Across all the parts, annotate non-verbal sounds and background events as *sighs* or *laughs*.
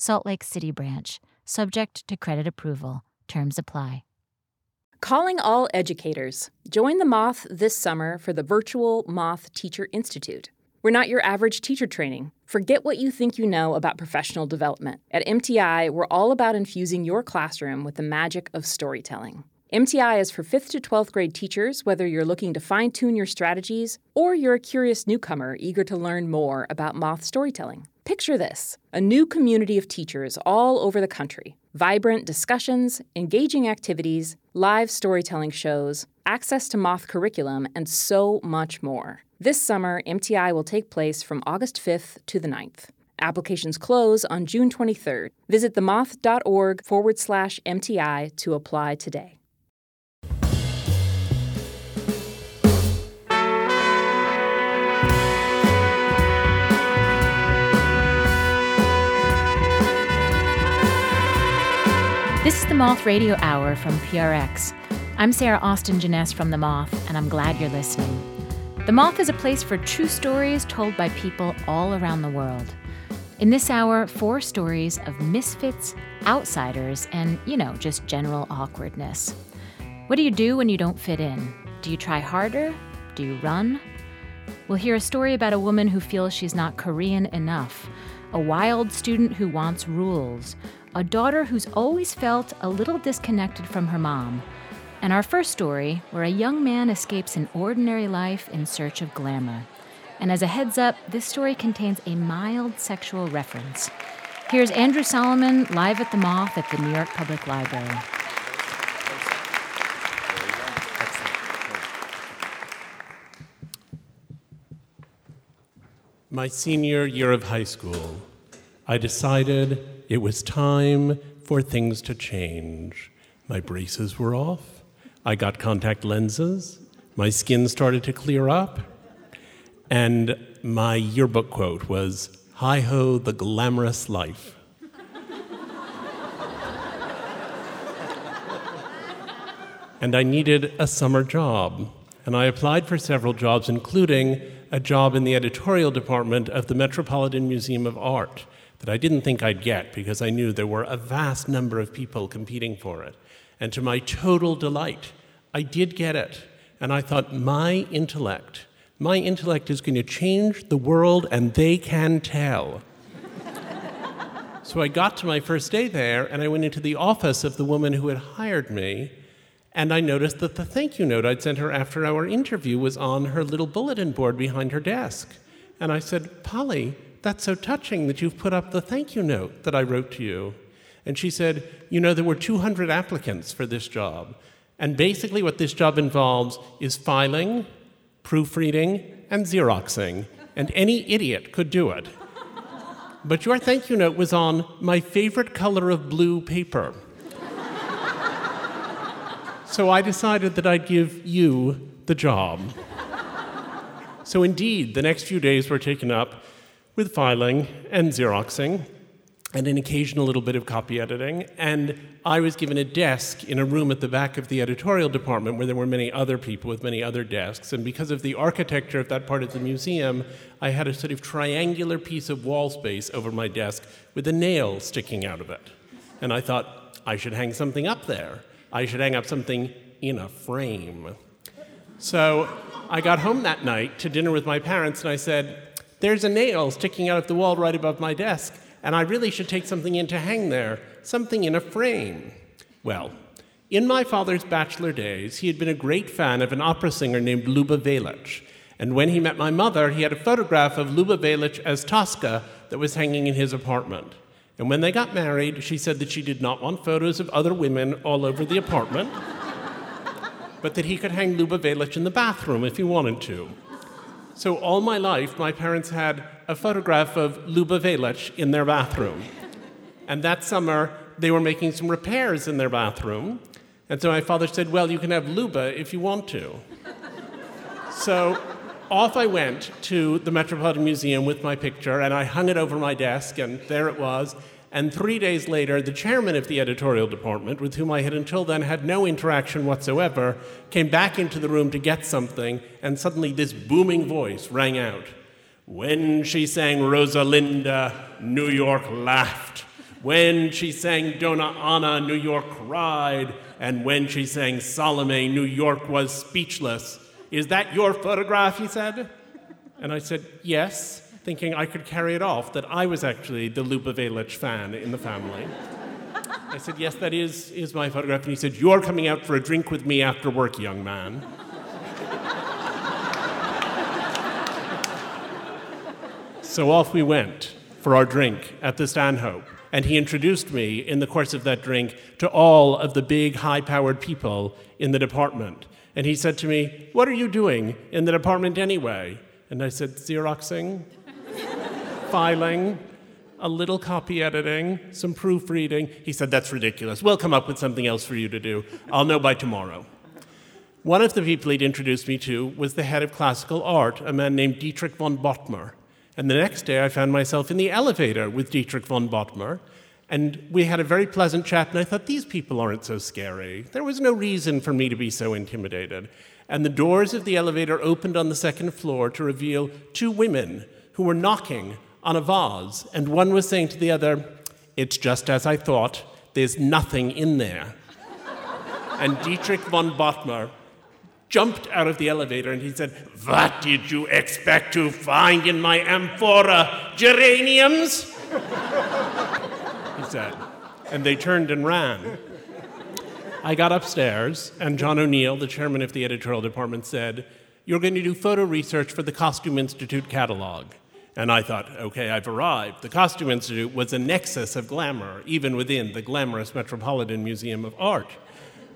Salt Lake City branch, subject to credit approval. Terms apply. Calling all educators. Join the Moth this summer for the virtual Moth Teacher Institute. We're not your average teacher training. Forget what you think you know about professional development. At MTI, we're all about infusing your classroom with the magic of storytelling. MTI is for 5th to 12th grade teachers, whether you're looking to fine tune your strategies or you're a curious newcomer eager to learn more about moth storytelling. Picture this a new community of teachers all over the country. Vibrant discussions, engaging activities, live storytelling shows, access to Moth curriculum, and so much more. This summer, MTI will take place from August 5th to the 9th. Applications close on June 23rd. Visit themoth.org forward slash MTI to apply today. This is the Moth Radio Hour from PRX. I'm Sarah Austin Jenness from The Moth, and I'm glad you're listening. The Moth is a place for true stories told by people all around the world. In this hour, four stories of misfits, outsiders, and, you know, just general awkwardness. What do you do when you don't fit in? Do you try harder? Do you run? We'll hear a story about a woman who feels she's not Korean enough, a wild student who wants rules, a daughter who's always felt a little disconnected from her mom. And our first story, where a young man escapes an ordinary life in search of glamour. And as a heads up, this story contains a mild sexual reference. Here's Andrew Solomon live at the Moth at the New York Public Library. My senior year of high school, I decided it was time for things to change. My braces were off. I got contact lenses. My skin started to clear up. And my yearbook quote was Hi ho, the glamorous life. and I needed a summer job. And I applied for several jobs, including a job in the editorial department of the Metropolitan Museum of Art that I didn't think I'd get because I knew there were a vast number of people competing for it. And to my total delight, I did get it. And I thought, my intellect, my intellect is going to change the world and they can tell. so I got to my first day there and I went into the office of the woman who had hired me. And I noticed that the thank you note I'd sent her after our interview was on her little bulletin board behind her desk. And I said, Polly, that's so touching that you've put up the thank you note that I wrote to you. And she said, You know, there were 200 applicants for this job. And basically, what this job involves is filing, proofreading, and Xeroxing. And any idiot could do it. But your thank you note was on my favorite color of blue paper. so I decided that I'd give you the job. So, indeed, the next few days were taken up with filing and Xeroxing and an occasional little bit of copy editing. And I was given a desk in a room at the back of the editorial department where there were many other people with many other desks. And because of the architecture of that part of the museum, I had a sort of triangular piece of wall space over my desk with a nail sticking out of it. And I thought, I should hang something up there. I should hang up something in a frame. So I got home that night to dinner with my parents and I said, there's a nail sticking out of the wall right above my desk, and I really should take something in to hang there, something in a frame. Well, in my father's bachelor days, he had been a great fan of an opera singer named Ljuba Welitsch. And when he met my mother, he had a photograph of Ljuba Welitsch as Tosca that was hanging in his apartment. And when they got married, she said that she did not want photos of other women all over the apartment, *laughs* but that he could hang Ljuba Welitsch in the bathroom if he wanted to. So all my life, my parents had a photograph of Ljuba Welitsch in their bathroom. And that summer, they were making some repairs in their bathroom. And so my father said, Well, you can have Ljuba if you want to. so off I went to the Metropolitan Museum with my picture, and I hung it over my desk, and there it was. And three days later, the chairman of the editorial department, with whom I had until then had no interaction whatsoever, came back into the room to get something, and suddenly this booming voice rang out. When she sang Rosalinda, New York laughed. When she sang Donna Anna, New York cried. And when she sang Salome, New York was speechless. Is that your photograph? He said. And I said, Yes, thinking I could carry it off that I was actually the Ljuba Welitsch fan in the family. *laughs* I said, Yes, that is, is my photograph. And he said, You're coming out for a drink with me after work, young man. *laughs* so off we went for our drink at the Stanhope. And he introduced me in the course of that drink to all of the big, high powered people in the department. And he said to me, What are you doing in the department anyway? And I said, Xeroxing, filing, a little copy editing, some proofreading. He said, That's ridiculous. We'll come up with something else for you to do. I'll know by tomorrow. One of the people he'd introduced me to was the head of classical art, a man named Dietrich von Bothmer. And the next day, I found myself in the elevator with Dietrich von Bothmer. And we had a very pleasant chat, and I thought, these people aren't so scary. There was no reason for me to be so intimidated. And the doors of the elevator opened on the second floor to reveal two women who were knocking on a vase. And one was saying to the other, It's just as I thought, there's nothing in there. *laughs* and Dietrich von Bothmer jumped out of the elevator and he said, What did you expect to find in my amphora? Geraniums? *laughs* he said. And they turned and ran. I got upstairs, and John O'Neill, the chairman of the editorial department, said, You're going to do photo research for the Costume Institute catalog. And I thought, okay, I've arrived. The Costume Institute was a nexus of glamour, even within the glamorous Metropolitan Museum of Art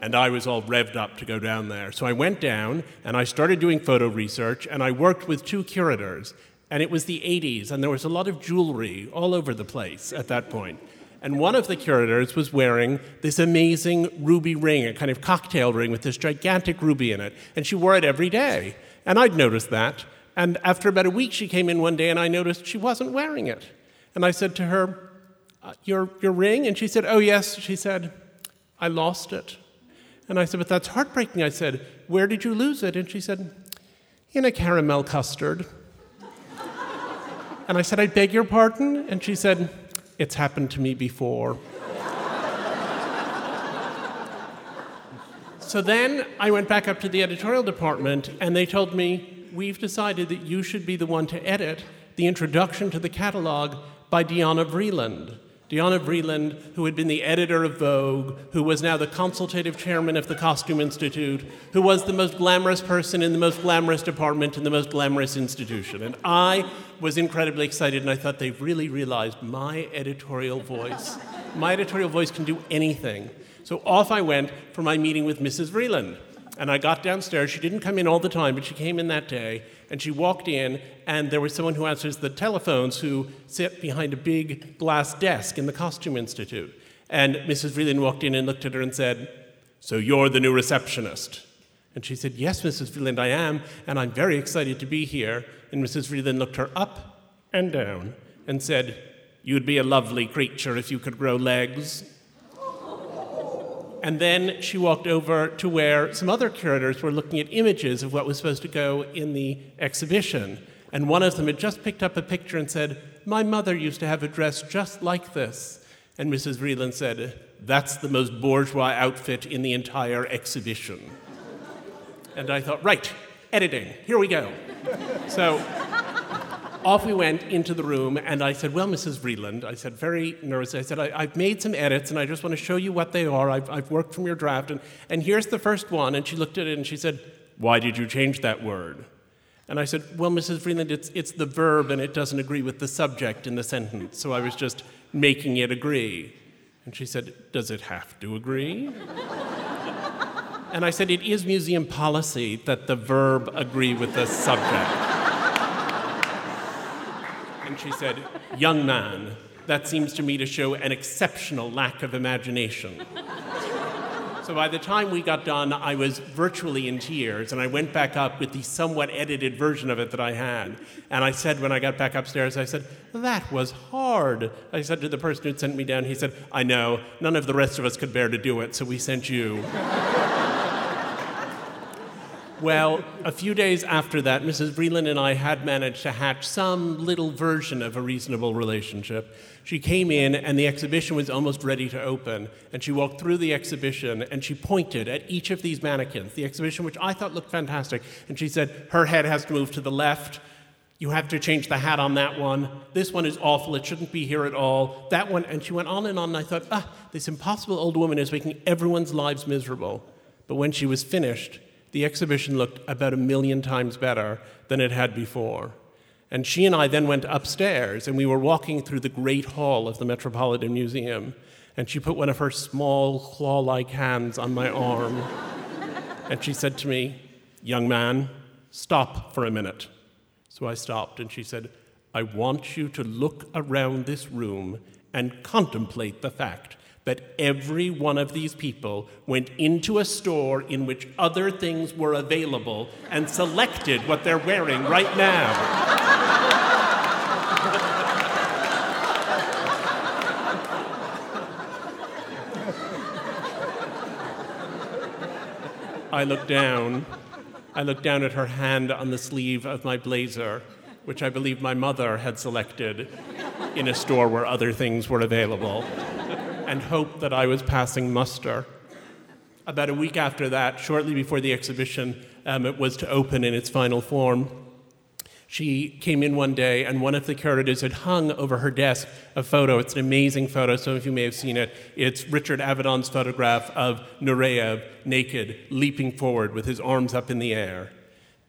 and I was all revved up to go down there. So I went down and I started doing photo research, and I worked with two curators. And it was the 80s, and there was a lot of jewelry all over the place at that point. And one of the curators was wearing this amazing ruby ring, a kind of cocktail ring with this gigantic ruby in it, and she wore it every day. And I'd noticed that. And after about a week, she came in one day, and I noticed she wasn't wearing it. And I said to her, uh, your, your ring? And she said, Oh, yes. She said, I lost it. And I said, But that's heartbreaking. I said, Where did you lose it? And she said, In a caramel custard. and I said, I beg your pardon? And she said, It's happened to me before. so then I went back up to the editorial department, and they told me, We've decided that you should be the one to edit the introduction to the catalog by Diana Vreeland. Diana Vreeland, who had been the editor of Vogue, who was now the consultative chairman of the Costume Institute, who was the most glamorous person in the most glamorous department in the most glamorous institution. And I was incredibly excited, and I thought they've really realized my editorial voice. my editorial voice can do anything. So off I went for my meeting with Mrs. Vreeland. And I got downstairs. She didn't come in all the time, but she came in that day. And she walked in, and there was someone who answers the telephones who sit behind a big glass desk in the Costume Institute. And Mrs. Vreeland walked in and looked at her and said, So you're the new receptionist? And she said, Yes, Mrs. Vreeland, I am, and I'm very excited to be here. And Mrs. Vreeland looked her up and down and said, You'd be a lovely creature if you could grow legs. And then she walked over to where some other curators were looking at images of what was supposed to go in the exhibition. And one of them had just picked up a picture and said, My mother used to have a dress just like this. And Mrs. Vreeland said, That's the most bourgeois outfit in the entire exhibition. and I thought, Right, editing, here we go. so off we went into the room, and I said, Well, Mrs. Vreeland, I said, very nervous, I said, I, have made some edits, and I just want to show you what they are. I've, I've worked from your draft, and, and here's the first one. And she looked at it and she said, Why did you change that word? And I said, Well, Mrs. Vreeland, it's, it's the verb, and it doesn't agree with the subject in the sentence. So I was just making it agree. And she said, Does it have to agree? and I said, It is museum policy that the verb agree with the subject. And she said, Young man, that seems to me to show an exceptional lack of imagination. So by the time we got done, I was virtually in tears, and I went back up with the somewhat edited version of it that I had. And I said, when I got back upstairs, I said, That was hard. I said to the person who'd sent me down, he said, I know, none of the rest of us could bear to do it, so we sent you. Well, a few days after that, Mrs. Vreeland and I had managed to hatch some little version of a reasonable relationship. She came in, and the exhibition was almost ready to open. And she walked through the exhibition, and she pointed at each of these mannequins, the exhibition, which I thought looked fantastic. And she said, Her head has to move to the left. You have to change the hat on that one. This one is awful. It shouldn't be here at all. That one. And she went on and on. And I thought, ah, this impossible old woman is making everyone's lives miserable. But when she was finished, the exhibition looked about a million times better than it had before. And she and I then went upstairs, and we were walking through the great hall of the Metropolitan Museum. And she put one of her small, claw like hands on my arm. and she said to me, Young man, stop for a minute. So I stopped, and she said, I want you to look around this room and contemplate the fact that every one of these people went into a store in which other things were available and selected what they're wearing right now. I looked down. I looked down at her hand on the sleeve of my blazer, which I believe my mother had selected in a store where other things were available and hoped that I was passing muster. About a week after that, shortly before the exhibition um, it was to open in its final form, she came in one day, and one of the curators had hung over her desk a photo. It's an amazing photo. Some of you may have seen it. It's Richard Avedon's photograph of Nureyev naked, leaping forward with his arms up in the air.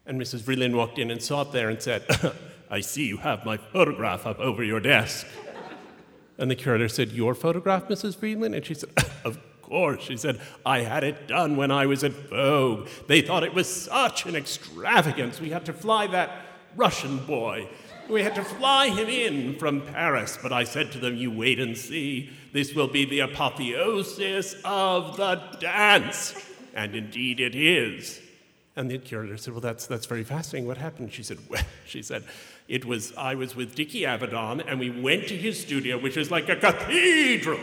And Mrs. Vreeland walked in and saw it there and said, *laughs* I see you have my photograph up over your desk. And the curator said, Your photograph, Mrs. Vreeland? And she said, *laughs* Of course. She said, I had it done when I was at Vogue. They thought it was such an extravagance. We had to fly that Russian boy. We had to fly him in from Paris. But I said to them, You wait and see. This will be the apotheosis of the dance. And indeed it is. And the curator said, Well, that's, that's very fascinating. What happened? She said, Well, *laughs* she said, it was I was with Dickie Avedon, and we went to his studio, which is like a cathedral.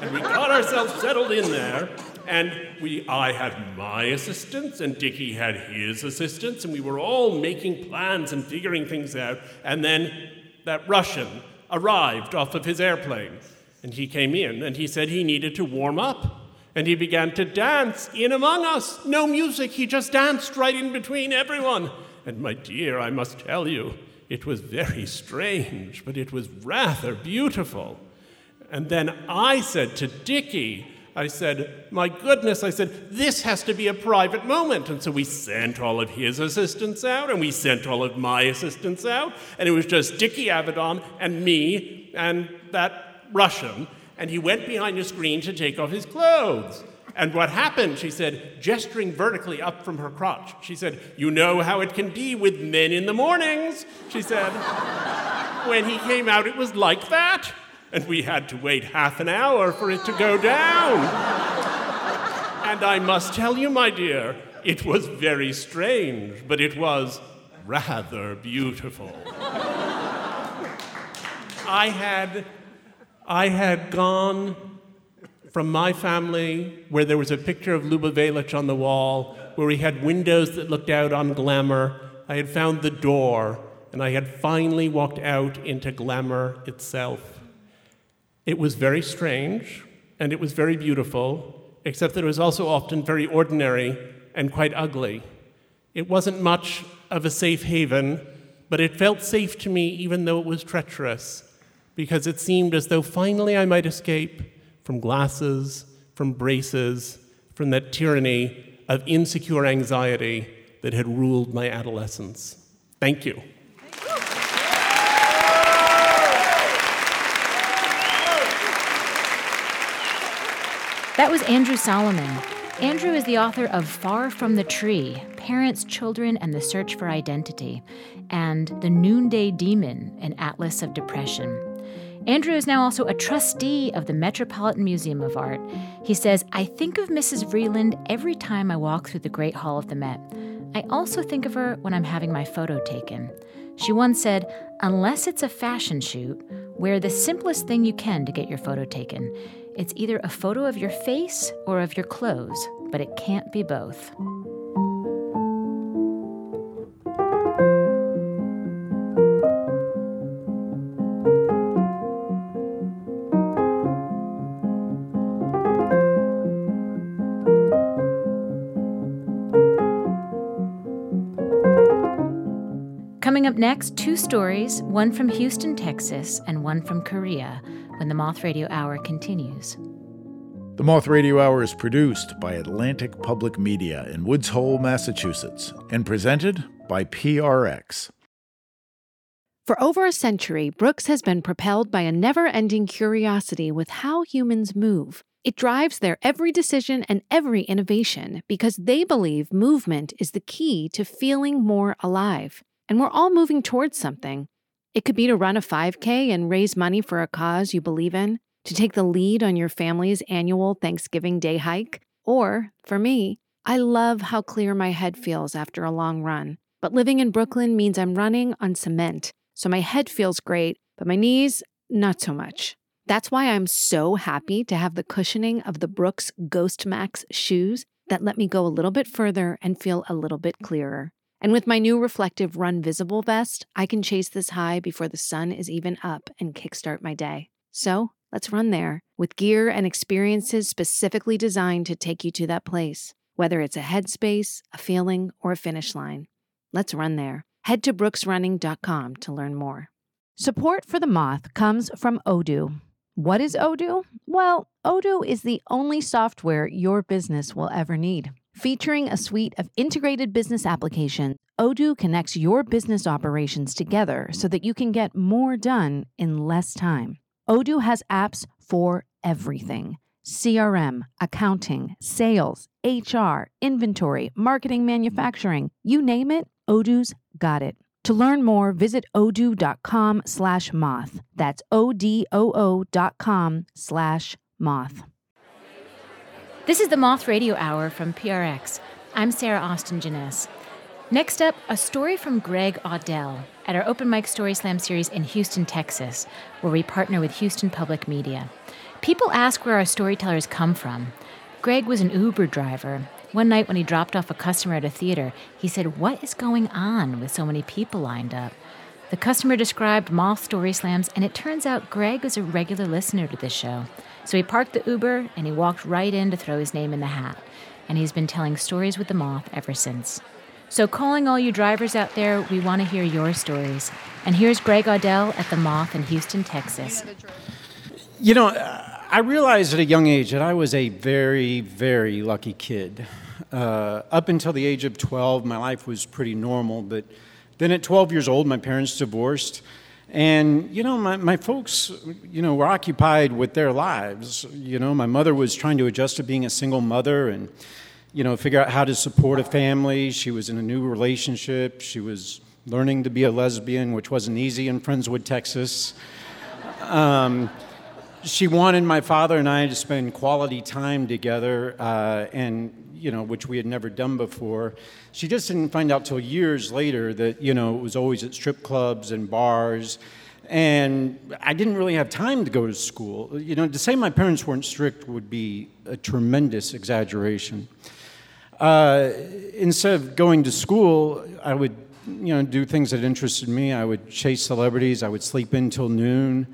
and we got ourselves settled in there, and we I had my assistants, and Dickie had his assistants, and we were all making plans and figuring things out. And then that Russian arrived off of his airplane, and he came in, and he said he needed to warm up. And he began to dance in among us. No music, he just danced right in between everyone. And my dear, I must tell you, it was very strange, but it was rather beautiful. And then I said to Dickie, I said, My goodness, I said, this has to be a private moment. And so we sent all of his assistants out, and we sent all of my assistants out, and it was just Dickie Avedon and me and that Russian. And he went behind a screen to take off his clothes. And what happened, she said, gesturing vertically up from her crotch, she said, You know how it can be with men in the mornings, she said. *laughs* when he came out, it was like that. And we had to wait half an hour for it to go down. and I must tell you, my dear, it was very strange, but it was rather beautiful. I had, I had gone from my family, where there was a picture of Ljuba Welitsch on the wall, where we had windows that looked out on glamour, I had found the door, and I had finally walked out into glamour itself. It was very strange, and it was very beautiful, except that it was also often very ordinary and quite ugly. It wasn't much of a safe haven, but it felt safe to me even though it was treacherous, because it seemed as though finally I might escape from glasses, from braces, from that tyranny of insecure anxiety that had ruled my adolescence. Thank you. That was Andrew Solomon. Andrew is the author of Far from the Tree Parents, Children, and the Search for Identity, and The Noonday Demon, an Atlas of Depression. Andrew is now also a trustee of the Metropolitan Museum of Art. He says, I think of Mrs. Vreeland every time I walk through the Great Hall of the Met. I also think of her when I'm having my photo taken. She once said, Unless it's a fashion shoot, wear the simplest thing you can to get your photo taken. It's either a photo of your face or of your clothes, but it can't be both. Next, two stories, one from Houston, Texas, and one from Korea, when the Moth Radio Hour continues. The Moth Radio Hour is produced by Atlantic Public Media in Woods Hole, Massachusetts, and presented by PRX. For over a century, Brooks has been propelled by a never ending curiosity with how humans move. It drives their every decision and every innovation because they believe movement is the key to feeling more alive. And we're all moving towards something. It could be to run a 5K and raise money for a cause you believe in, to take the lead on your family's annual Thanksgiving Day hike. Or, for me, I love how clear my head feels after a long run. But living in Brooklyn means I'm running on cement, so my head feels great, but my knees, not so much. That's why I'm so happy to have the cushioning of the Brooks Ghost Max shoes that let me go a little bit further and feel a little bit clearer. And with my new reflective Run Visible vest, I can chase this high before the sun is even up and kickstart my day. So let's run there with gear and experiences specifically designed to take you to that place, whether it's a headspace, a feeling, or a finish line. Let's run there. Head to brooksrunning.com to learn more. Support for the Moth comes from Odoo. What is Odoo? Well, Odoo is the only software your business will ever need. Featuring a suite of integrated business applications, Odoo connects your business operations together so that you can get more done in less time. Odoo has apps for everything CRM, accounting, sales, HR, inventory, marketing, manufacturing, you name it, Odoo's got it. To learn more, visit odoo.com slash moth. That's O-D-O-O dot com slash moth. This is the Moth Radio Hour from PRX. I'm Sarah Austin Jenness. Next up, a story from Greg Audel at our Open Mic Story Slam series in Houston, Texas, where we partner with Houston Public Media. People ask where our storytellers come from. Greg was an Uber driver. One night when he dropped off a customer at a theater, he said, What is going on with so many people lined up? The customer described Moth Story Slams, and it turns out Greg was a regular listener to this show. So he parked the Uber and he walked right in to throw his name in the hat. And he's been telling stories with the moth ever since. So, calling all you drivers out there, we want to hear your stories. And here's Greg Audel at the Moth in Houston, Texas. You know, I realized at a young age that I was a very, very lucky kid. Uh, up until the age of 12, my life was pretty normal, but then at 12 years old, my parents divorced. And, you know, my, my folks, you know, were occupied with their lives. You know, my mother was trying to adjust to being a single mother and, you know, figure out how to support a family. She was in a new relationship. She was learning to be a lesbian, which wasn't easy in Friendswood, Texas. Um, she wanted my father and I to spend quality time together, uh, and you know, which we had never done before. She just didn't find out till years later that you know it was always at strip clubs and bars, and I didn't really have time to go to school. You know, to say my parents weren't strict would be a tremendous exaggeration. Uh, instead of going to school, I would you know do things that interested me. I would chase celebrities. I would sleep in till noon.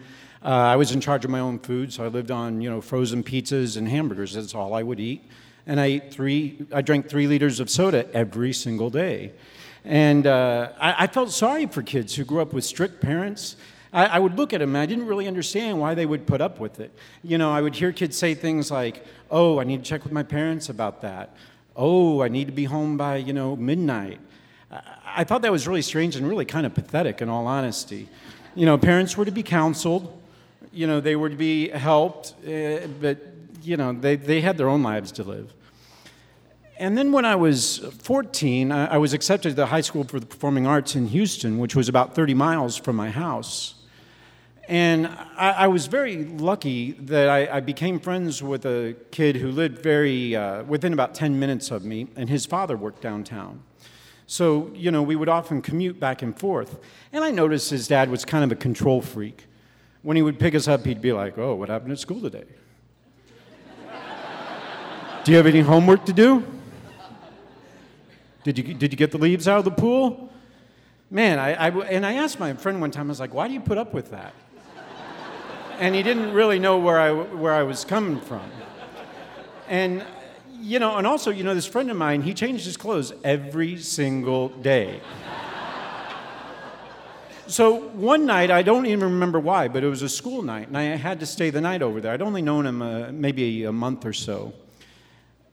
Uh, I was in charge of my own food, so I lived on you know frozen pizzas and hamburgers. That's all I would eat, and I ate three. I drank three liters of soda every single day. And uh, I, I, felt sorry for kids who grew up with strict parents. I, I would look at them and I didn't really understand why they would put up with it. You know, I would hear kids say things like, oh, I need to check with my parents about that. Oh, I need to be home by, you know, midnight. I thought that was really strange and really kind of pathetic, in all honesty. You know, parents were to be counseled, you know, they were to be helped, uh, but, you know, they, they had their own lives to live. And then when I was 14, I, I was accepted to the High School for the Performing Arts in Houston, which was about 30 miles from my house. And I, I was very lucky that I, I, became friends with a kid who lived very uh, within about 10 minutes of me, and his father worked downtown. So, you know, we would often commute back and forth. And I noticed his dad was kind of a control freak. When he would pick us up, he'd be like, Oh, what happened at school today? *laughs* do you have any homework to do? Did you, did you get the leaves out of the pool? Man, I, I, and I asked my friend one time, I was like, Why do you put up with that? and he didn't really know where I, where I was coming from. And you know, and also, you know, this friend of mine, he changed his clothes every single day. So one night, I don't even remember why, but it was a school night, and I had to stay the night over there. I'd only known him uh, maybe a month or so.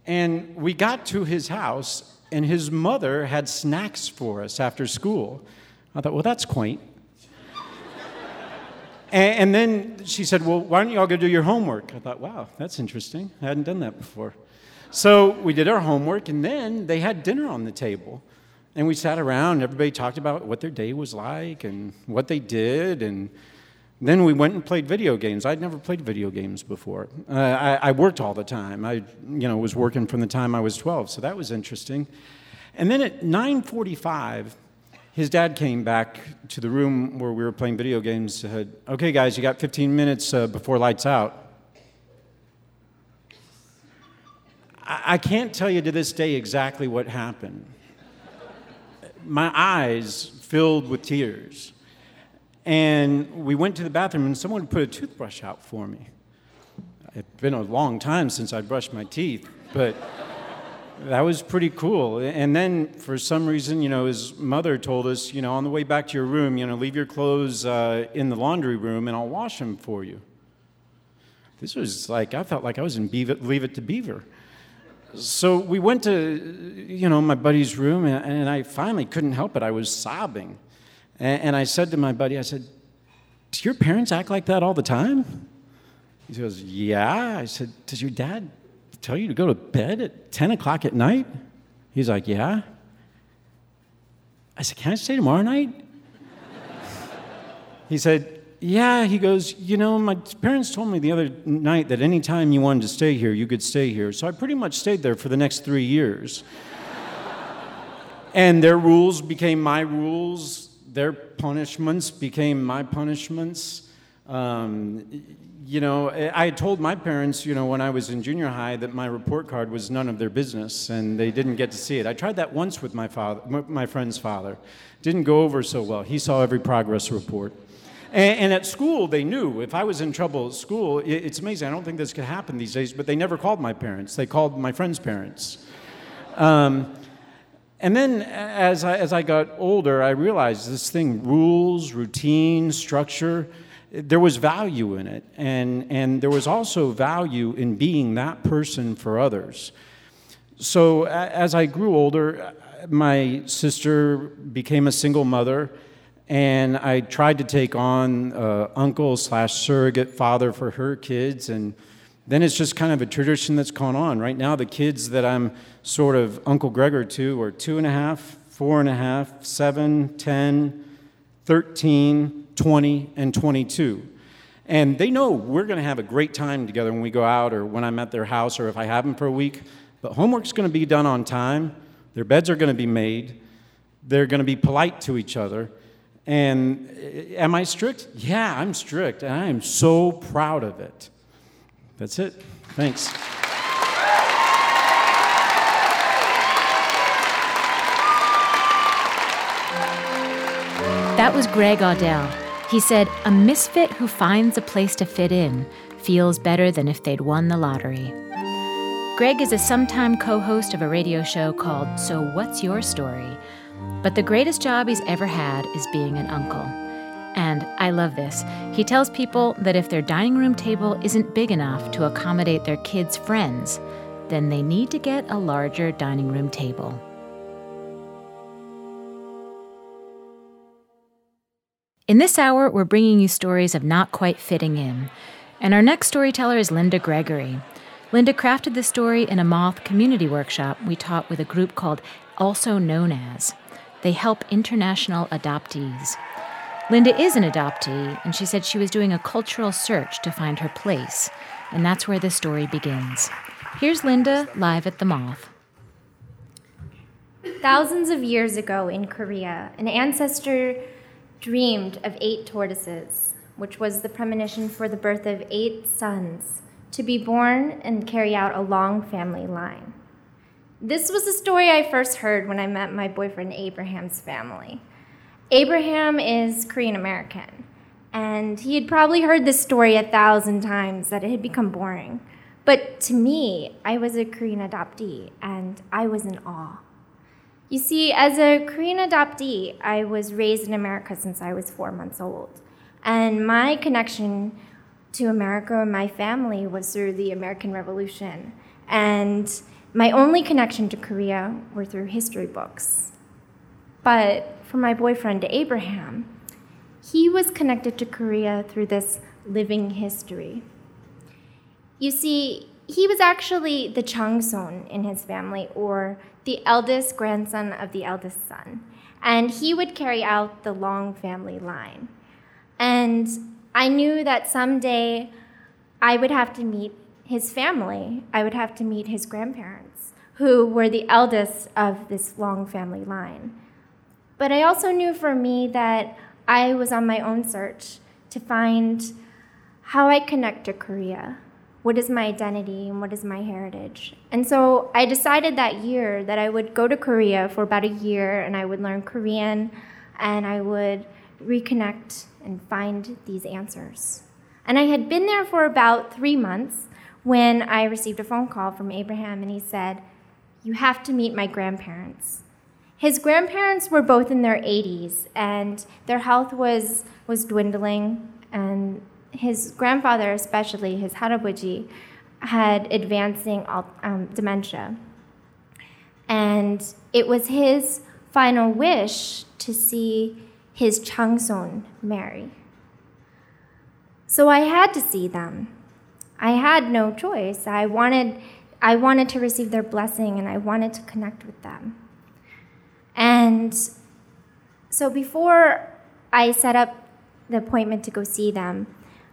And we got to his house, and his mother had snacks for us after school. I thought, well, that's quaint. *laughs* and, and then she said, well, why don't you all go do your homework? I thought, wow, that's interesting. I hadn't done that before. So we did our homework, and then they had dinner on the table. And we sat around, and everybody talked about what their day was like and what they did. And then we went and played video games. I'd never played video games before. Uh, I, I, worked all the time. I, you know, was working from the time I was 12, so that was interesting. And then at 9:45, his dad came back to the room where we were playing video games. Said, "Okay, guys, you got 15 minutes uh, before lights out." I can't tell you to this day exactly what happened. My eyes filled with tears. And we went to the bathroom, and someone put a toothbrush out for me. It's been a long time since I brushed my teeth, but *laughs* that was pretty cool. And then, for some reason, you know, his mother told us, you know, on the way back to your room, you know, leave your clothes uh, in the laundry room, and I'll wash them for you. This was like I felt like I was in Beaver, Leave It to Beaver so we went to, you know, my buddy's room, and, I finally couldn't help it. I was sobbing. And, and I said to my buddy, I said, Do your parents act like that all the time? He goes, Yeah. I said, Does your dad tell you to go to bed at 10 o'clock at night? He's like, Yeah. I said, Can I stay tomorrow night? *laughs* he said, yeah, he goes, You know, my parents told me the other night that anytime you wanted to stay here, you could stay here. So I pretty much stayed there for the next three years. *laughs* and their rules became my rules, their punishments became my punishments. Um, you know, I had told my parents, you know, when I was in junior high that my report card was none of their business and they didn't get to see it. I tried that once with my father, my friend's father. Didn't go over so well. He saw every progress report. And, and, at school, they knew if I was in trouble at school, it, it's amazing. I don't think this could happen these days, but they never called my parents. They called my friends' parents. Um, and then as I, as I got older, I realized this thing rules, routine, structure there was value in it. And, and there was also value in being that person for others. So as I grew older, my sister became a single mother and I tried to take on uh, uncle slash surrogate father for her kids, and then it's just kind of a tradition that's gone on. Right now, the kids that I'm sort of Uncle Gregor to are two and a half, four and a half, seven, 10, 13, 20, and 22. And they know we're going to have a great time together when we go out or when I'm at their house or if I have them for a week. But homework's going to be done on time, their beds are going to be made, they're going to be polite to each other and uh, am I strict? Yeah, I'm strict, and I am so proud of it. That's it. Thanks. That was Greg Audel. He said, A misfit who finds a place to fit in feels better than if they'd won the lottery. Greg is a sometime co host of a radio show called So What's Your Story? But the greatest job he's ever had is being an uncle. And I love this. He tells people that if their dining room table isn't big enough to accommodate their kids' friends, then they need to get a larger dining room table. In this hour, we're bringing you stories of not quite fitting in. And our next storyteller is Linda Gregory. Linda crafted this story in a Moth community workshop we taught with a group called Also Known As. They help international adoptees. Linda is an adoptee, and she said she was doing a cultural search to find her place. And that's where this story begins. Here's Linda live at the Moth. Thousands of years ago in Korea, an ancestor dreamed of eight tortoises, which was the premonition for the birth of eight sons to be born and carry out a long family line. This was a story I first heard when I met my boyfriend Abraham's family. Abraham is Korean American, and he had probably heard this story a thousand times that it had become boring. But to me, I was a Korean adoptee, and I was in awe. You see, as a Korean adoptee, I was raised in America since I was four months old. And my connection to America and my family was through the American Revolution. And my only connection to Korea were through history books. But for my boyfriend, Abraham, he was connected to Korea through this living history. You see, he was actually the Changson in his family, or the eldest grandson of the eldest son. And he would carry out the long family line. And I knew that someday I would have to meet his family. I would have to meet his grandparents, who were the eldest of this long family line. But I also knew for me that I was on my own search to find how I connect to Korea what is my identity and what is my heritage. And so I decided that year that I would go to Korea for about a year and I would learn Korean and I would reconnect and find these answers. And I had been there for about three months when I received a phone call from Abraham and he said, You have to meet my grandparents. His grandparents were both in their 80s and their health was, was dwindling and his grandfather, especially his harabuji, had advancing um, dementia. And it was his final wish to see his Changson marry. So I had to see them. I had no choice. I wanted, I wanted to receive their blessing and I wanted to connect with them. And so before I set up the appointment to go see them,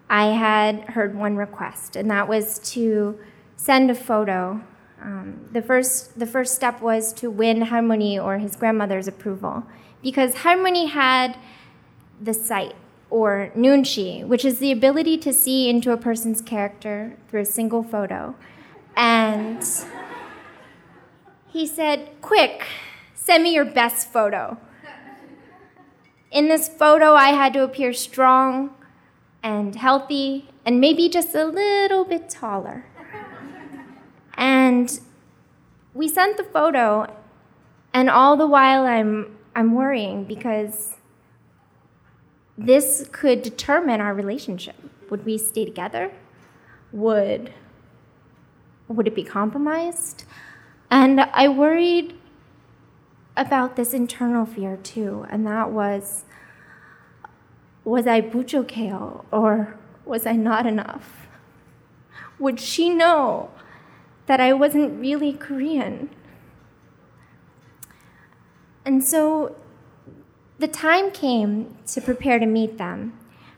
I had heard one request, and that was to send a photo. Um, the, first, the first step was to win Halmoni or his grandmother's approval, because Halmoni had the sight, or nunchi, which is the ability to see into a person's character through a single photo. And he said, Quick, send me your best photo. In this photo, I had to appear strong, and healthy and maybe just a little bit taller. and we sent the photo, and all the while I'm, I'm worrying because this could determine our relationship. Would we stay together? Would, would it be compromised? And I worried about this internal fear too, and that was was I buchokeo or was I not enough? Would she know that I wasn't really Korean? And so the time came to prepare to meet them.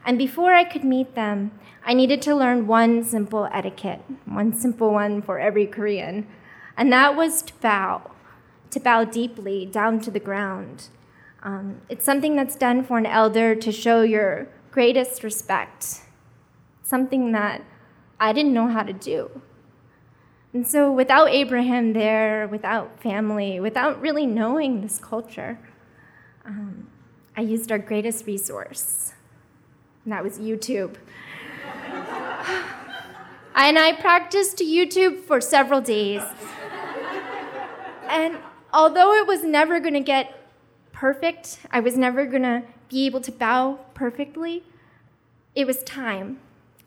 And before I could meet them, I needed to learn one simple etiquette, one simple one for every Korean. And that was to bow, to bow deeply down to the ground um, it's something that's done for an elder to show your greatest respect, something that I didn't know how to do. And so, without Abraham there, without family, without really knowing this culture, um, I used our greatest resource, and that was YouTube. *sighs* and I practiced YouTube for several days. And although it was never going to get perfect. I was never going to be able to bow perfectly. It was time.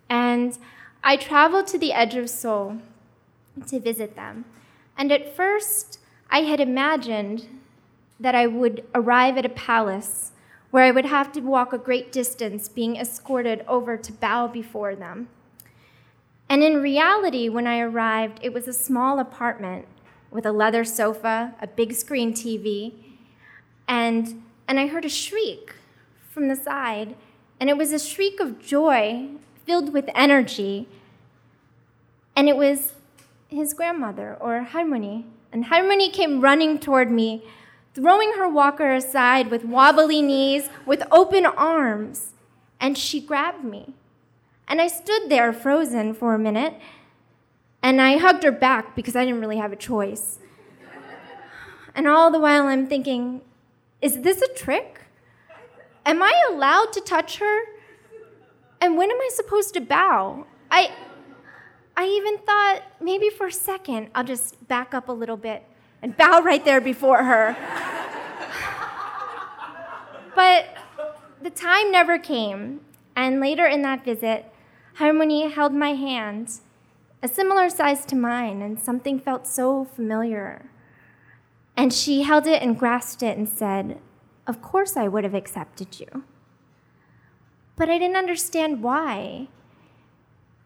And I traveled to the edge of Seoul to visit them. And at first, I had imagined that I would arrive at a palace where I would have to walk a great distance being escorted over to bow before them. And in reality, when I arrived, it was a small apartment with a leather sofa, a big screen TV, and, and I heard a shriek from the side. And it was a shriek of joy filled with energy. And it was his grandmother, or Halmoni. And Halmoni came running toward me, throwing her walker aside with wobbly knees, with open arms. And she grabbed me. And I stood there frozen for a minute. And I hugged her back because I didn't really have a choice. And all the while I'm thinking, is this a trick? Am I allowed to touch her? And when am I supposed to bow? I I even thought maybe for a second I'll just back up a little bit and bow right there before her. but the time never came, and later in that visit, Halmoni held my hand, a similar size to mine, and something felt so familiar. And she held it and grasped it and said, Of course I would have accepted you. But I didn't understand why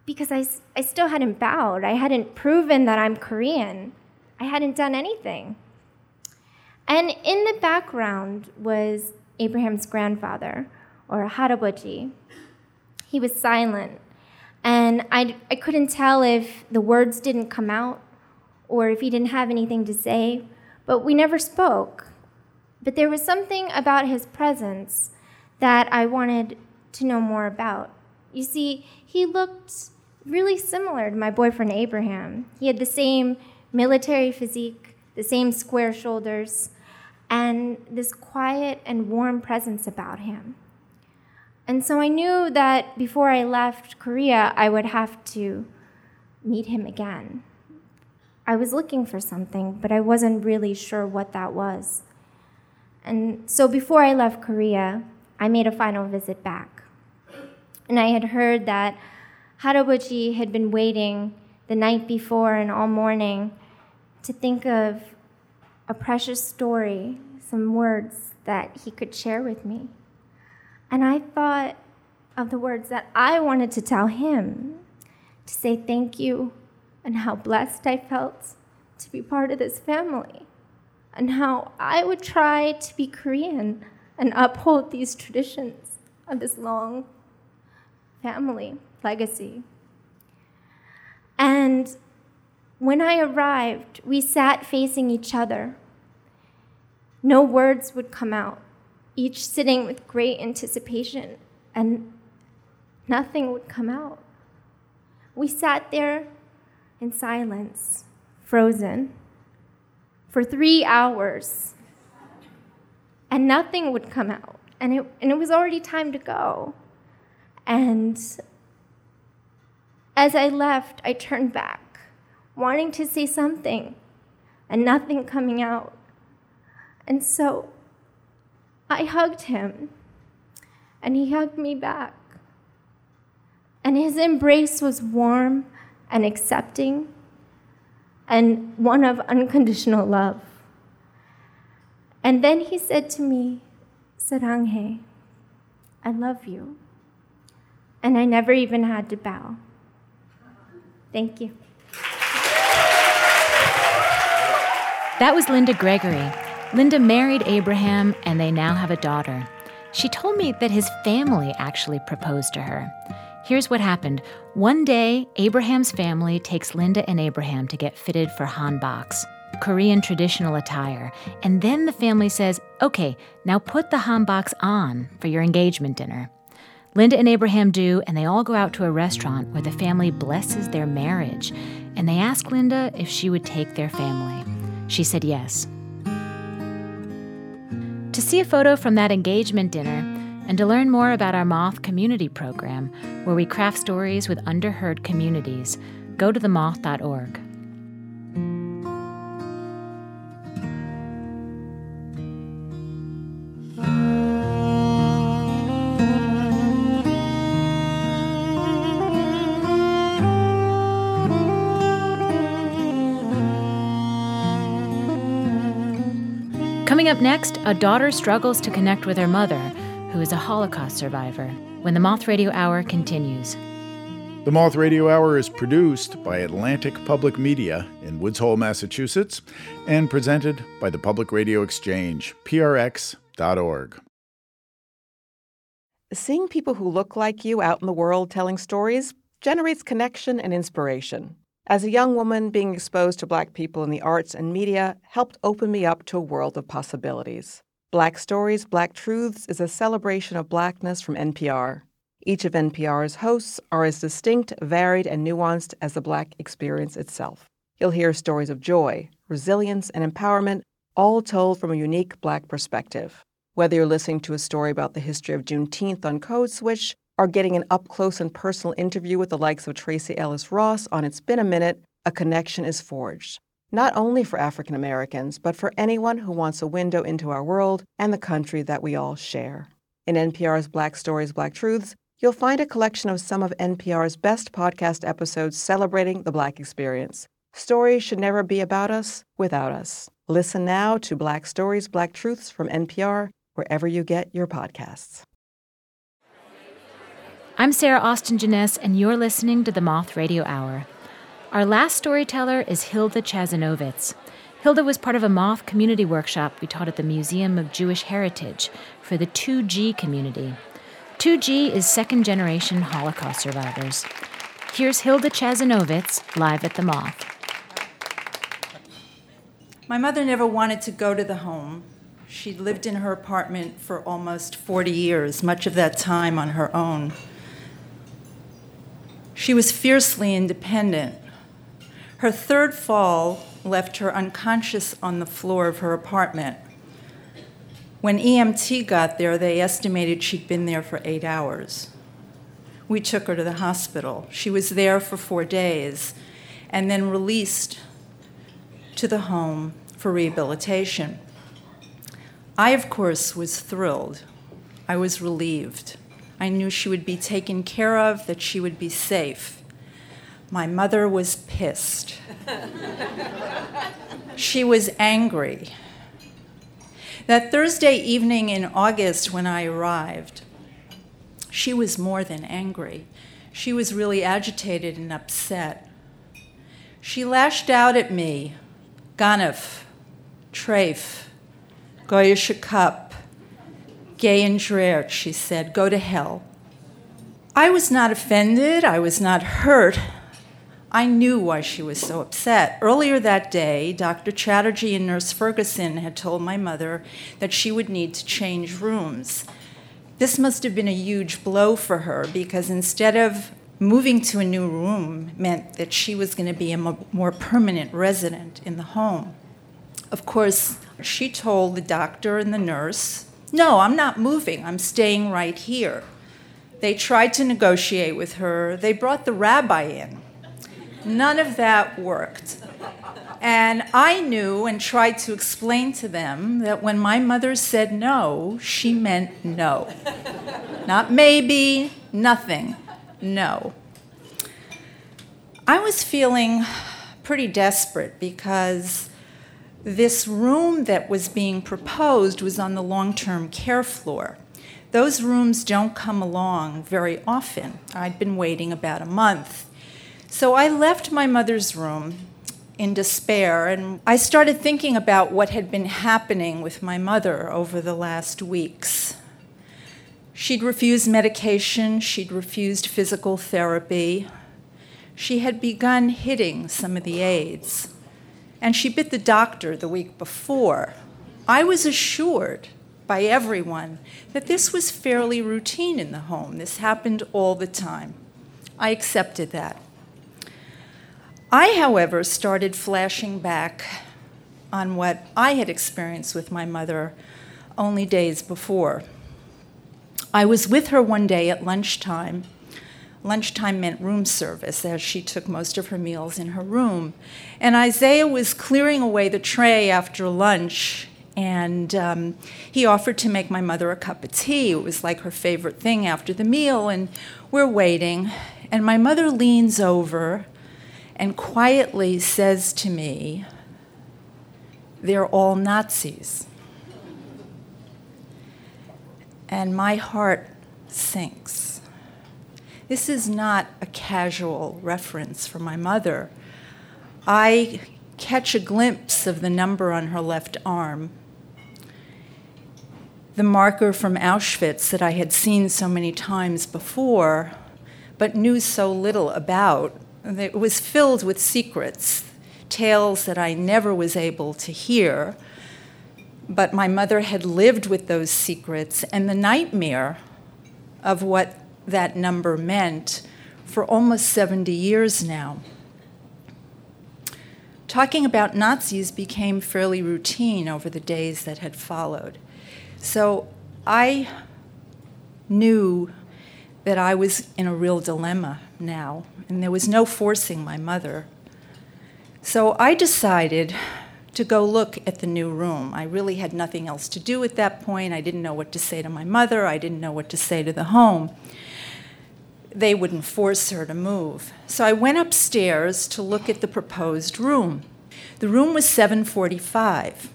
because I, I still hadn't bowed. I hadn't proven that I'm Korean. I hadn't done anything. And in the background was Abraham's grandfather, or Haraboji. He was silent, and I, I couldn't tell if the words didn't come out or if he didn't have anything to say, but we never spoke. But there was something about his presence that I wanted to know more about. You see, he looked really similar to my boyfriend Abraham. He had the same military physique, the same square shoulders, and this quiet and warm presence about him. And so I knew that before I left Korea, I would have to meet him again. I was looking for something, but I wasn't really sure what that was. And so before I left Korea, I made a final visit back. And I had heard that Haraboji had been waiting the night before and all morning to think of a precious story, some words that he could share with me. And I thought of the words that I wanted to tell him to say thank you and how blessed I felt to be part of this family and how I would try to be Korean and uphold these traditions of this long family legacy. And when I arrived, we sat facing each other. No words would come out, each sitting with great anticipation, and nothing would come out. We sat there in silence, frozen, for three hours, and nothing would come out. And it, and it was already time to go. And as I left, I turned back, wanting to say something, and nothing coming out. And so I hugged him, and he hugged me back. And his embrace was warm and accepting, and one of unconditional love. And then he said to me, Saranghae, I love you. And I never even had to bow. Thank you. That was Linda Gregory. Linda married Abraham, and they now have a daughter. She told me that his family actually proposed to her. Here's what happened. One day, Abraham's family takes Linda and Abraham to get fitted for hanboks, Korean traditional attire. And then the family says, okay, now put the hanboks on for your engagement dinner. Linda and Abraham do, and they all go out to a restaurant where the family blesses their marriage. And they ask Linda if she would take their family. She said yes. To see a photo from that engagement dinner, and to learn more about our Moth Community Program, where we craft stories with underheard communities, go to themoth.org. next, a daughter struggles to connect with her mother, who is a Holocaust survivor, when the Moth Radio Hour continues. The Moth Radio Hour is produced by Atlantic Public Media in Woods Hole, Massachusetts, and presented by the Public Radio Exchange, prx.org. Seeing people who look like you out in the world telling stories generates connection and inspiration. As a young woman, being exposed to Black people in the arts and media helped open me up to a world of possibilities. Black Stories, Black Truths is a celebration of Blackness from NPR. Each of NPR's hosts are as distinct, varied, and nuanced as the Black experience itself. You'll hear stories of joy, resilience, and empowerment, all told from a unique Black perspective. Whether you're listening to a story about the history of Juneteenth on Code Switch or getting an up close and personal interview with the likes of Tracee Ellis Ross on It's Been a Minute, a connection is forged. Not only for African Americans, but for anyone who wants a window into our world and the country that we all share. In NPR's Black Stories, Black Truths, you'll find a collection of some of NPR's best podcast episodes celebrating the Black experience. Stories should never be about us without us. Listen now to Black Stories, Black Truths from NPR, wherever you get your podcasts. I'm Sarah Austin Jenness, and you're listening to the Moth Radio Hour. Our last storyteller is Hilda Chazanovitz. Hilda was part of a Moth community workshop we taught at the Museum of Jewish Heritage for the 2G community. 2G is second generation Holocaust survivors. Here's Hilda Chazanovitz live at the Moth. My mother never wanted to go to the home. She'd lived in her apartment for almost 40 years, much of that time on her own. She was fiercely independent. Her third fall left her unconscious on the floor of her apartment. When EMT got there, they estimated she'd been there for eight hours. We took her to the hospital. She was there for four days and then released to the home for rehabilitation. I, of course, was thrilled. I was relieved. I knew she would be taken care of, that she would be safe. My mother was pissed. *laughs* she was angry. That Thursday evening in August when I arrived, she was more than angry. She was really agitated and upset. She lashed out at me, Ganef, Trafe, Goya Shakap, Gay and Dreher, she said, go to hell. I was not offended, I was not hurt. I knew why she was so upset. Earlier that day, Dr. Chatterjee and Nurse Ferguson had told my mother that she would need to change rooms. This must have been a huge blow for her because instead of moving to a new room meant that she was going to be a more permanent resident in the home. Of course, she told the doctor and the nurse no, I'm not moving. I'm staying right here. They tried to negotiate with her. They brought the rabbi in. None of that worked. And I knew and tried to explain to them that when my mother said no, she meant no. Not maybe, nothing, no. I was feeling pretty desperate because this room that was being proposed was on the long term care floor. Those rooms don't come along very often. I'd been waiting about a month. So I left my mother's room in despair and I started thinking about what had been happening with my mother over the last weeks. She'd refused medication, she'd refused physical therapy, she had begun hitting some of the aides and she bit the doctor the week before. I was assured by everyone that this was fairly routine in the home. This happened all the time. I accepted that. I, however, started flashing back on what I had experienced with my mother only days before. I was with her one day at lunchtime lunchtime meant room service, as she took most of her meals in her room. And Isaiah was clearing away the tray after lunch, and um, he offered to make my mother a cup of tea. It was like her favorite thing after the meal, and we're waiting. And my mother leans over and quietly says to me, They're all Nazis. and my heart sinks. This is not a casual reference for my mother. I catch a glimpse of the number on her left arm, the marker from Auschwitz that I had seen so many times before, but knew so little about. It was filled with secrets, tales that I never was able to hear. But my mother had lived with those secrets and the nightmare of what that number meant for almost 70 years now. Talking about Nazis became fairly routine over the days that had followed. So I knew that I was in a real dilemma now, and there was no forcing my mother. So I decided to go look at the new room. I really had nothing else to do at that point. I didn't know what to say to my mother, I didn't know what to say to the home. They wouldn't force her to move. So I went upstairs to look at the proposed room. The room was 745.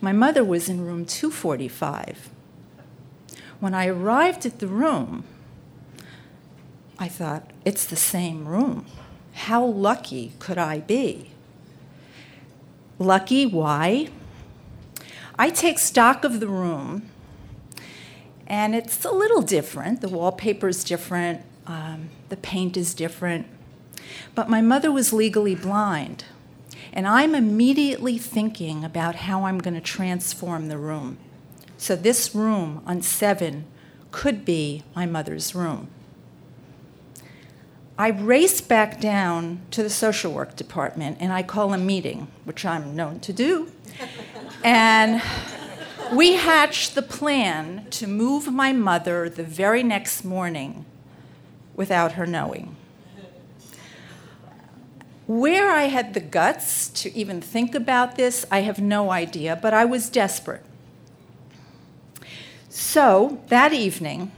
My mother was in room 245. When I arrived at the room, I thought, it's the same room. How lucky could I be? Lucky, why? I take stock of the room, and it's a little different. The wallpaper is different, um, the paint is different. But my mother was legally blind, and I'm immediately thinking about how I'm going to transform the room. So, this room on seven could be my mother's room. I race back down to the social work department and I call a meeting, which I'm known to do. and we hatched the plan to move my mother the very next morning without her knowing. Where I had the guts to even think about this, I have no idea, but I was desperate. So that evening,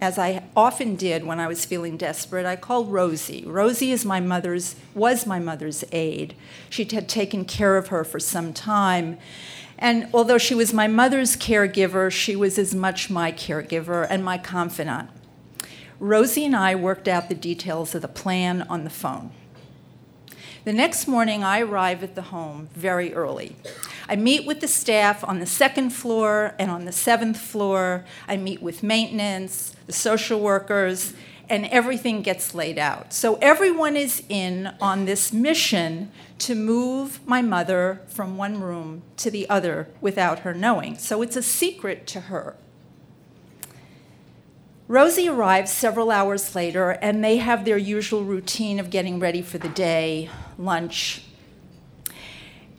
as I often did when I was feeling desperate, I called Rosie. Rosie is my mother's was my mother's aide. She had taken care of her for some time. And although she was my mother's caregiver, she was as much my caregiver and my confidant. Rosie and I worked out the details of the plan on the phone. The next morning, I arrive at the home very early. I meet with the staff on the second floor and on the seventh floor. I meet with maintenance, the social workers, and everything gets laid out. So everyone is in on this mission to move my mother from one room to the other without her knowing. So it's a secret to her. Rosie arrives several hours later, and they have their usual routine of getting ready for the day lunch,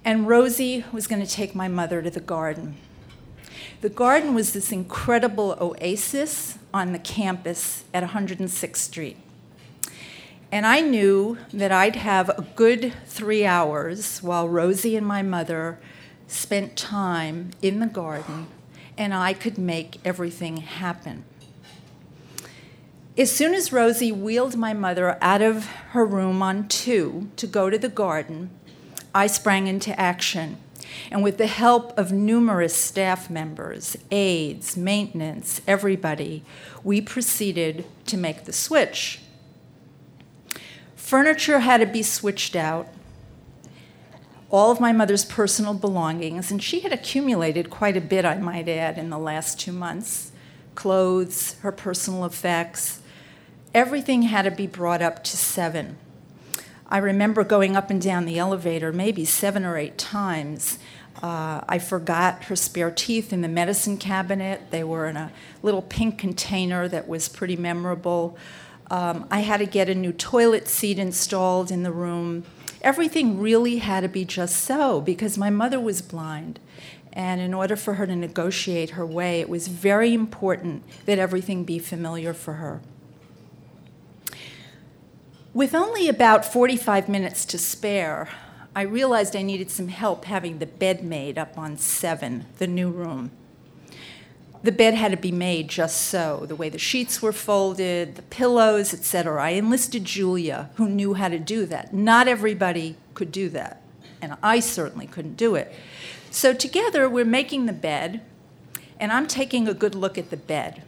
and Rosie was going to take my mother to the garden. The garden was this incredible oasis on the campus at 106th Street. And I knew that I'd have a good three hours while Rosie and my mother spent time in the garden, and I could make everything happen. As soon as Rosie wheeled my mother out of her room on two to go to the garden, I sprang into action. And with the help of numerous staff members, aides, maintenance, everybody, we proceeded to make the switch. Furniture had to be switched out, all of my mother's personal belongings, and she had accumulated quite a bit, I might add, in the last two months clothes, her personal effects. Everything had to be brought up to seven. I remember going up and down the elevator maybe seven or eight times. Uh, I forgot her spare teeth in the medicine cabinet. They were in a little pink container that was pretty memorable. Um, I had to get a new toilet seat installed in the room. Everything really had to be just so because my mother was blind. And in order for her to negotiate her way, it was very important that everything be familiar for her. With only about 45 minutes to spare, I realized I needed some help having the bed made up on 7, the new room. The bed had to be made just so, the way the sheets were folded, the pillows, etc. I enlisted Julia, who knew how to do that. Not everybody could do that, and I certainly couldn't do it. So together we're making the bed, and I'm taking a good look at the bed.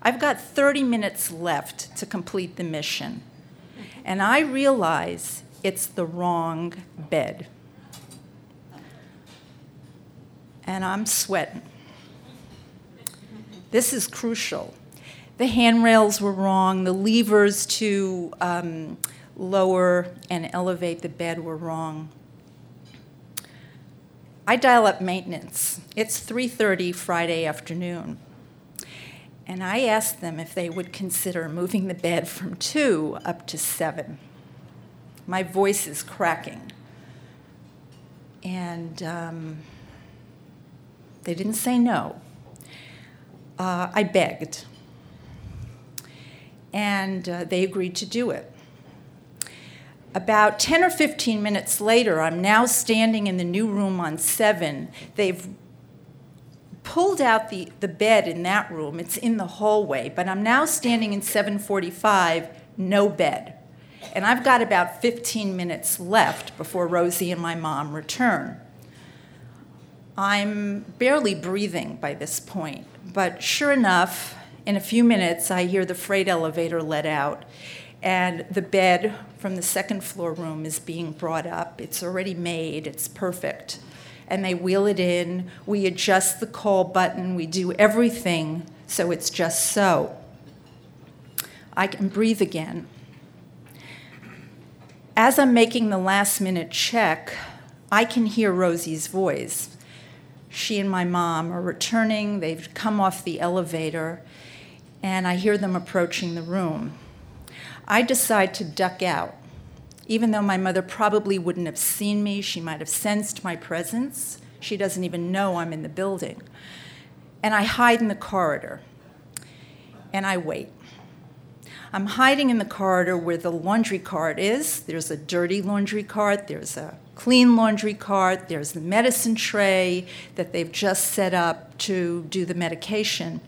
I've got 30 minutes left to complete the mission, and I realize it's the wrong bed. And I'm sweating. This is crucial. The handrails were wrong, the levers to um, lower and elevate the bed were wrong. I dial up maintenance. It's 3:30 Friday afternoon. And I asked them if they would consider moving the bed from 2 up to 7. My voice is cracking. And um, they didn't say no. Uh, I begged. And uh, they agreed to do it. About 10 or 15 minutes later, I'm now standing in the new room on 7. They've pulled out the, the bed in that room. It's in the hallway, but I'm now standing in 745, no bed. And I've got about 15 minutes left before Rosie and my mom return. I'm barely breathing by this point, but sure enough, in a few minutes, I hear the freight elevator let out, and the bed from the second floor room is being brought up. It's already made, it's perfect. And they wheel it in, we adjust the call button, we do everything so it's just so. I can breathe again. As I'm making the last minute check, I can hear Rosie's voice. She and my mom are returning, they've come off the elevator, and I hear them approaching the room. I decide to duck out. Even though my mother probably wouldn't have seen me, she might have sensed my presence. She doesn't even know I'm in the building. And I hide in the corridor and I wait. I'm hiding in the corridor where the laundry cart is. There's a dirty laundry cart, there's a clean laundry cart, there's the medicine tray that they've just set up to do the medication.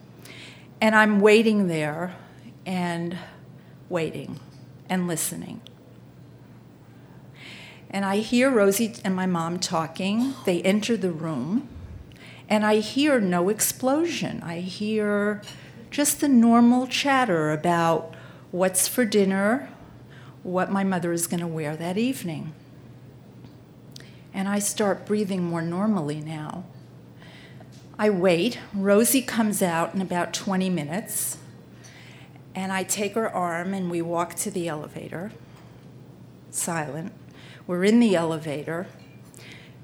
And I'm waiting there and waiting and listening. And I hear Rosie and my mom talking. They enter the room, and I hear no explosion. I hear just the normal chatter about what's for dinner, what my mother is going to wear that evening. And I start breathing more normally now. I wait. Rosie comes out in about 20 minutes. And I take her arm and we walk to the elevator, silent. We're in the elevator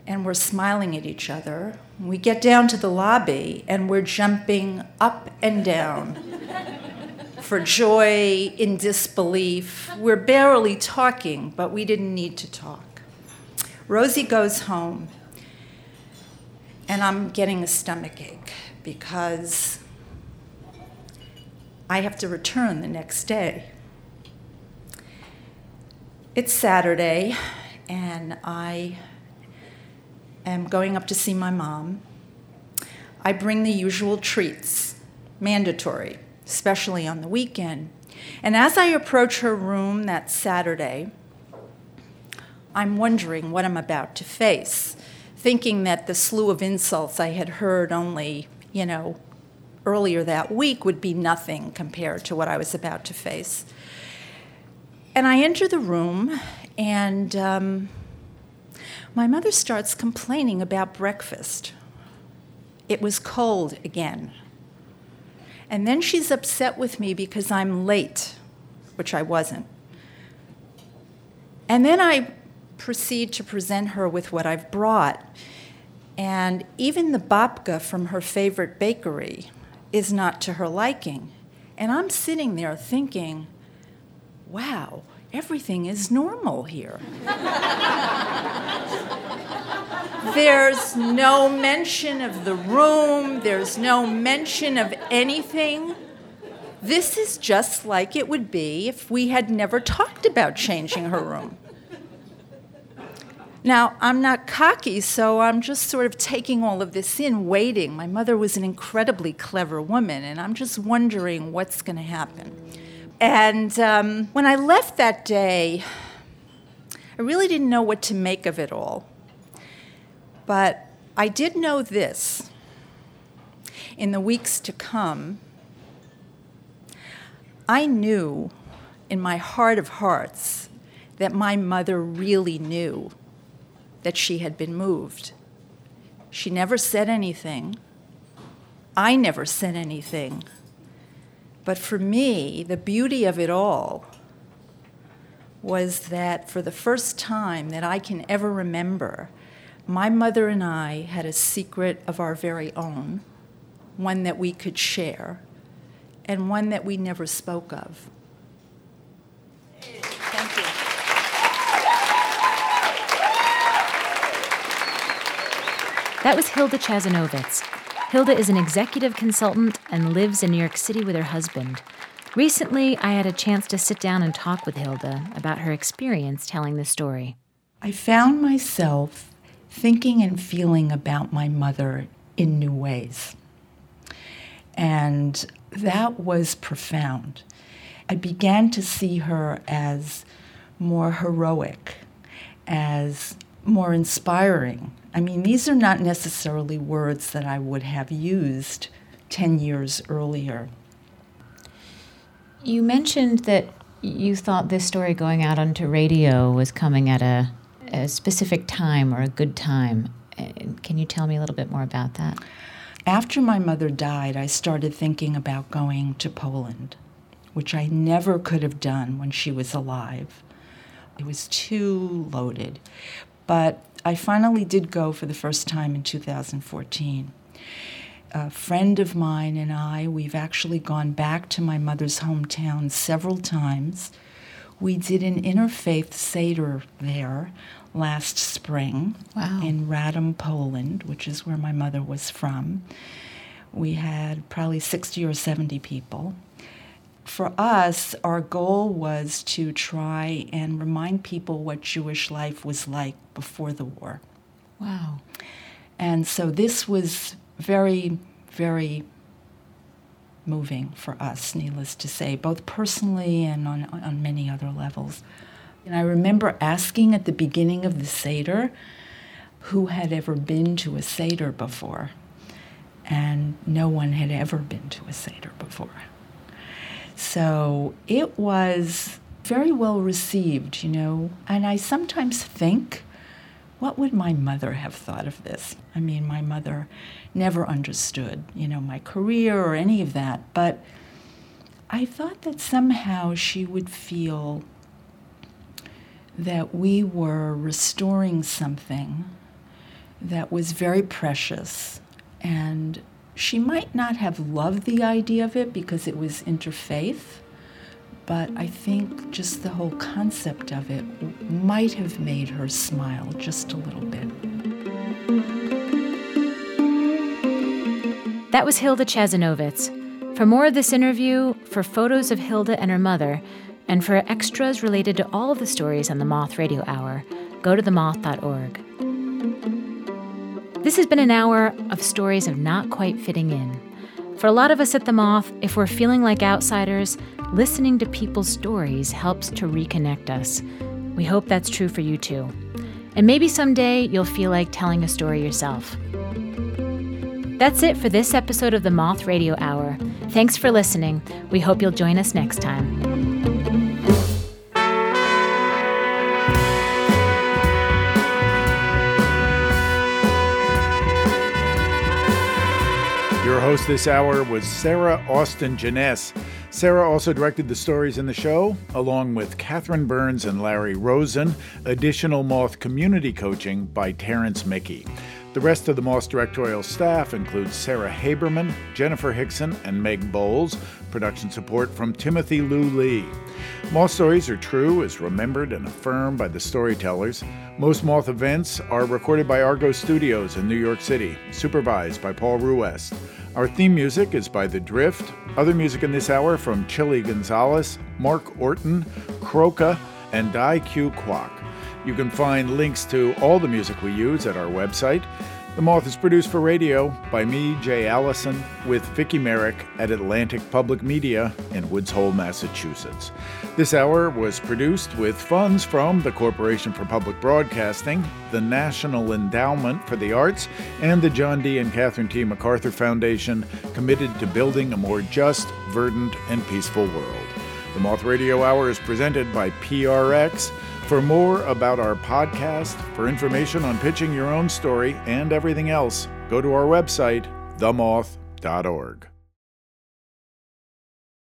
and we're smiling at each other. We get down to the lobby and we're jumping up and down for joy, in disbelief. We're barely talking, but we didn't need to talk. Rosie goes home and I'm getting a stomachache because I have to return the next day. It's Saturday, and I am going up to see my mom. I bring the usual treats, mandatory, especially on the weekend. And as I approach her room that Saturday, I'm wondering what I'm about to face, thinking that the slew of insults I had heard only, you know, earlier that week would be nothing compared to what I was about to face. And I enter the room, and um, my mother starts complaining about breakfast. It was cold again. And then she's upset with me because I'm late, which I wasn't. And then I proceed to present her with what I've brought. And even the babka from her favorite bakery is not to her liking. And I'm sitting there thinking, wow, everything is normal here. there's no mention of the room, there's no mention of anything. This is just like it would be if we had never talked about changing her room. Now, I'm not cocky, so I'm just sort of taking all of this in, waiting. My mother was an incredibly clever woman, and I'm just wondering what's going to happen. And um, when I left that day, I really didn't know what to make of it all. But I did know this. in the weeks to come, I knew in my heart of hearts that my mother really knew that she had been moved. She never said anything. I never said anything. But for me, the beauty of it all was that for the first time that I can ever remember, my mother and I had a secret of our very own, one that we could share, and one that we never spoke of. Thank you. That was Hilda Chazanovitz. Hilda is an executive consultant and lives in New York City with her husband. Recently, I had a chance to sit down and talk with Hilda about her experience telling the story. I found myself thinking and feeling about my mother in new ways. And that was profound. I began to see her as more heroic, as more inspiring. I mean, these are not necessarily words that I would have used 10 years earlier. You mentioned that you thought this story going out onto radio was coming at a, a specific time or a good time. Uh, can you tell me a little bit more about that? After my mother died, I started thinking about going to Poland, which I never could have done when she was alive. It was too loaded. But I finally did go for the first time in 2014 a friend of mine and I, we've actually gone back to my mother's hometown several times. We did an interfaith Seder there last spring wow. in Radom, Poland, which is where my mother was from. We had probably 60 or 70 people. For us, our goal was to try and remind people what Jewish life was like before the war. Wow. And so this was very, very moving for us, needless to say, both personally and on, on many other levels. And I remember asking at the beginning of the Seder who had ever been to a Seder before. And no one had ever been to a Seder before. So it was very well received, you know. And I sometimes think, what would my mother have thought of this? I mean, my mother never understood, you know, my career or any of that, but I thought that somehow she would feel that we were restoring something that was very precious. And she might not have loved the idea of it because it was interfaith, but I think just the whole concept of it might have made her smile just a little bit. That was Hilda Chazanovitz. For more of this interview, for photos of Hilda and her mother, and for extras related to all of the stories on the Moth Radio Hour, go to themoth.org. This has been an hour of stories of not quite fitting in. For a lot of us at The Moth, if we're feeling like outsiders, listening to people's stories helps to reconnect us. We hope that's true for you too. And maybe someday you'll feel like telling a story yourself. That's it for this episode of the Moth Radio Hour. Thanks for listening. We hope you'll join us next time. Host this hour was Sarah Austin Jenness. Sarah also directed the stories in the show, along with Catherine Burns and Larry Rosen. Additional Moth community coaching by Terrence Mickey. The rest of the Moth directorial staff includes Sarah Haberman, Jennifer Hickson, and Meg Bowles. Production support from Timothy Lou Lee. Moth stories are true, as remembered and affirmed by the storytellers. Most Moth events are recorded by Argot Studios in New York City, supervised by Paul Ruest. Our theme music is by The Drift. Other music in this hour from Chilly Gonzales, Mark Orton, Croca, and Dai Q Kwok. You can find links to all the music we use at our website, The Moth is produced for radio by me, Jay Allison, with Viki Merrick at Atlantic Public Media in Woods Hole, Massachusetts. This hour was produced with funds from the Corporation for Public Broadcasting, the National Endowment for the Arts, and the John D. and Catherine T. MacArthur Foundation, committed to building a more just, verdant, and peaceful world. The Moth Radio Hour is presented by PRX. For more about our podcast, for information on pitching your own story and everything else, go to our website, themoth.org.